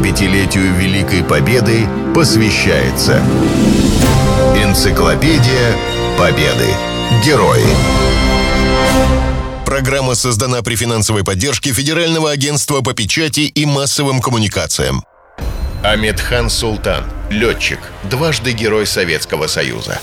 75-летию Великой Победы посвящается Энциклопедия Победы. Герои. Программа создана при финансовой поддержке Федерального агентства по печати и массовым коммуникациям. Амедхан Султан, летчик, дважды Герой Советского Союза.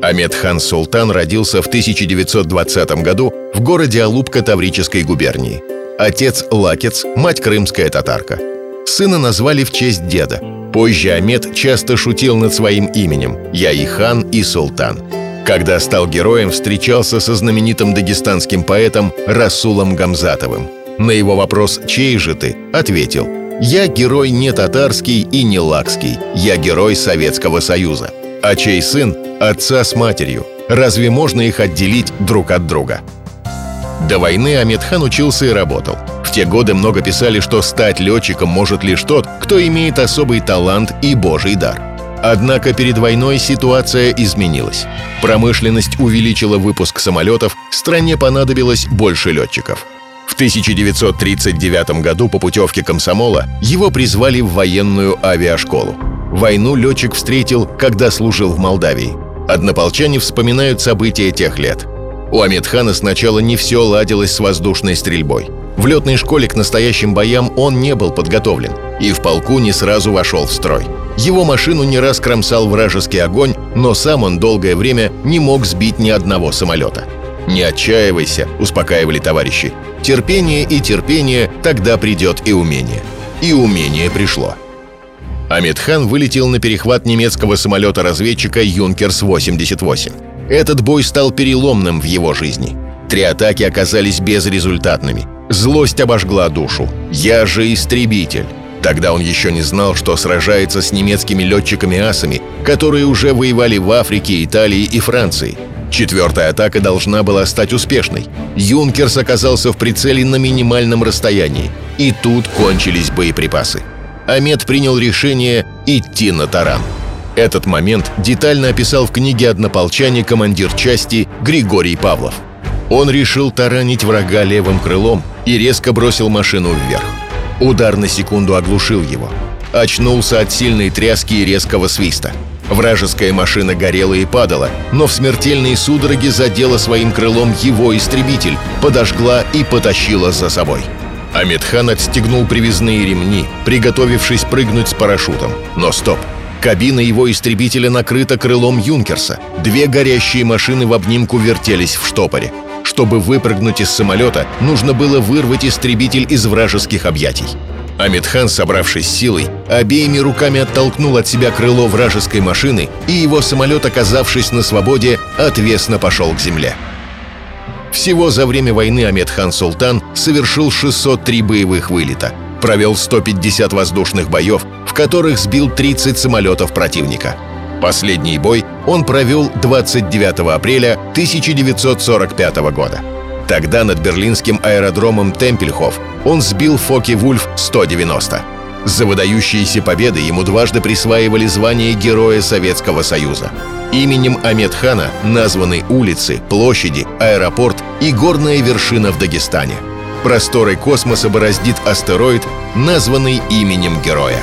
Амедхан Султан родился в 1920 году в городе Алупка Таврической губернии. Отец – лакец, мать – крымская татарка. Сына назвали в честь деда. Позже Амед часто шутил над своим именем – «Я и хан, и султан». Когда стал героем, встречался со знаменитым дагестанским поэтом Расулом Гамзатовым. На его вопрос «Чей же ты?» ответил – я герой не татарский и не лакский. Я герой Советского Союза. А чей сын – отца с матерью. Разве можно их отделить друг от друга? До войны Амедхан учился и работал. В те годы много писали, что стать летчиком может лишь тот, кто имеет особый талант и божий дар. Однако перед войной ситуация изменилась. Промышленность увеличила выпуск самолетов, стране понадобилось больше летчиков – в 1939 году по путевке комсомола его призвали в военную авиашколу. Войну летчик встретил, когда служил в Молдавии. Однополчане вспоминают события тех лет. У Амедхана сначала не все ладилось с воздушной стрельбой. В летной школе к настоящим боям он не был подготовлен и в полку не сразу вошел в строй. Его машину не раз кромсал вражеский огонь, но сам он долгое время не мог сбить ни одного самолета – «Не отчаивайся», — успокаивали товарищи. «Терпение и терпение, тогда придет и умение». И умение пришло. Амитхан вылетел на перехват немецкого самолета-разведчика «Юнкерс-88». Этот бой стал переломным в его жизни. Три атаки оказались безрезультатными. Злость обожгла душу. «Я же истребитель». Тогда он еще не знал, что сражается с немецкими летчиками-асами, которые уже воевали в Африке, Италии и Франции – Четвертая атака должна была стать успешной. Юнкерс оказался в прицеле на минимальном расстоянии. И тут кончились боеприпасы. Амед принял решение идти на таран. Этот момент детально описал в книге «Однополчане» командир части Григорий Павлов. Он решил таранить врага левым крылом и резко бросил машину вверх. Удар на секунду оглушил его. Очнулся от сильной тряски и резкого свиста – Вражеская машина горела и падала, но в смертельной судороге задела своим крылом его истребитель, подожгла и потащила за собой. Амитхан отстегнул привязные ремни, приготовившись прыгнуть с парашютом. Но стоп! Кабина его истребителя накрыта крылом Юнкерса. Две горящие машины в обнимку вертелись в штопоре. Чтобы выпрыгнуть из самолета, нужно было вырвать истребитель из вражеских объятий. Амитхан, собравшись силой, обеими руками оттолкнул от себя крыло вражеской машины, и его самолет, оказавшись на свободе, отвесно пошел к земле. Всего за время войны Амедхан Султан совершил 603 боевых вылета, провел 150 воздушных боев, в которых сбил 30 самолетов противника. Последний бой он провел 29 апреля 1945 года. Тогда над берлинским аэродромом Темпельхоф он сбил Фоке-Вульф-190. За выдающиеся победы ему дважды присваивали звание Героя Советского Союза. Именем Амедхана названы улицы, площади, аэропорт и горная вершина в Дагестане. Просторы космоса бороздит астероид, названный именем героя.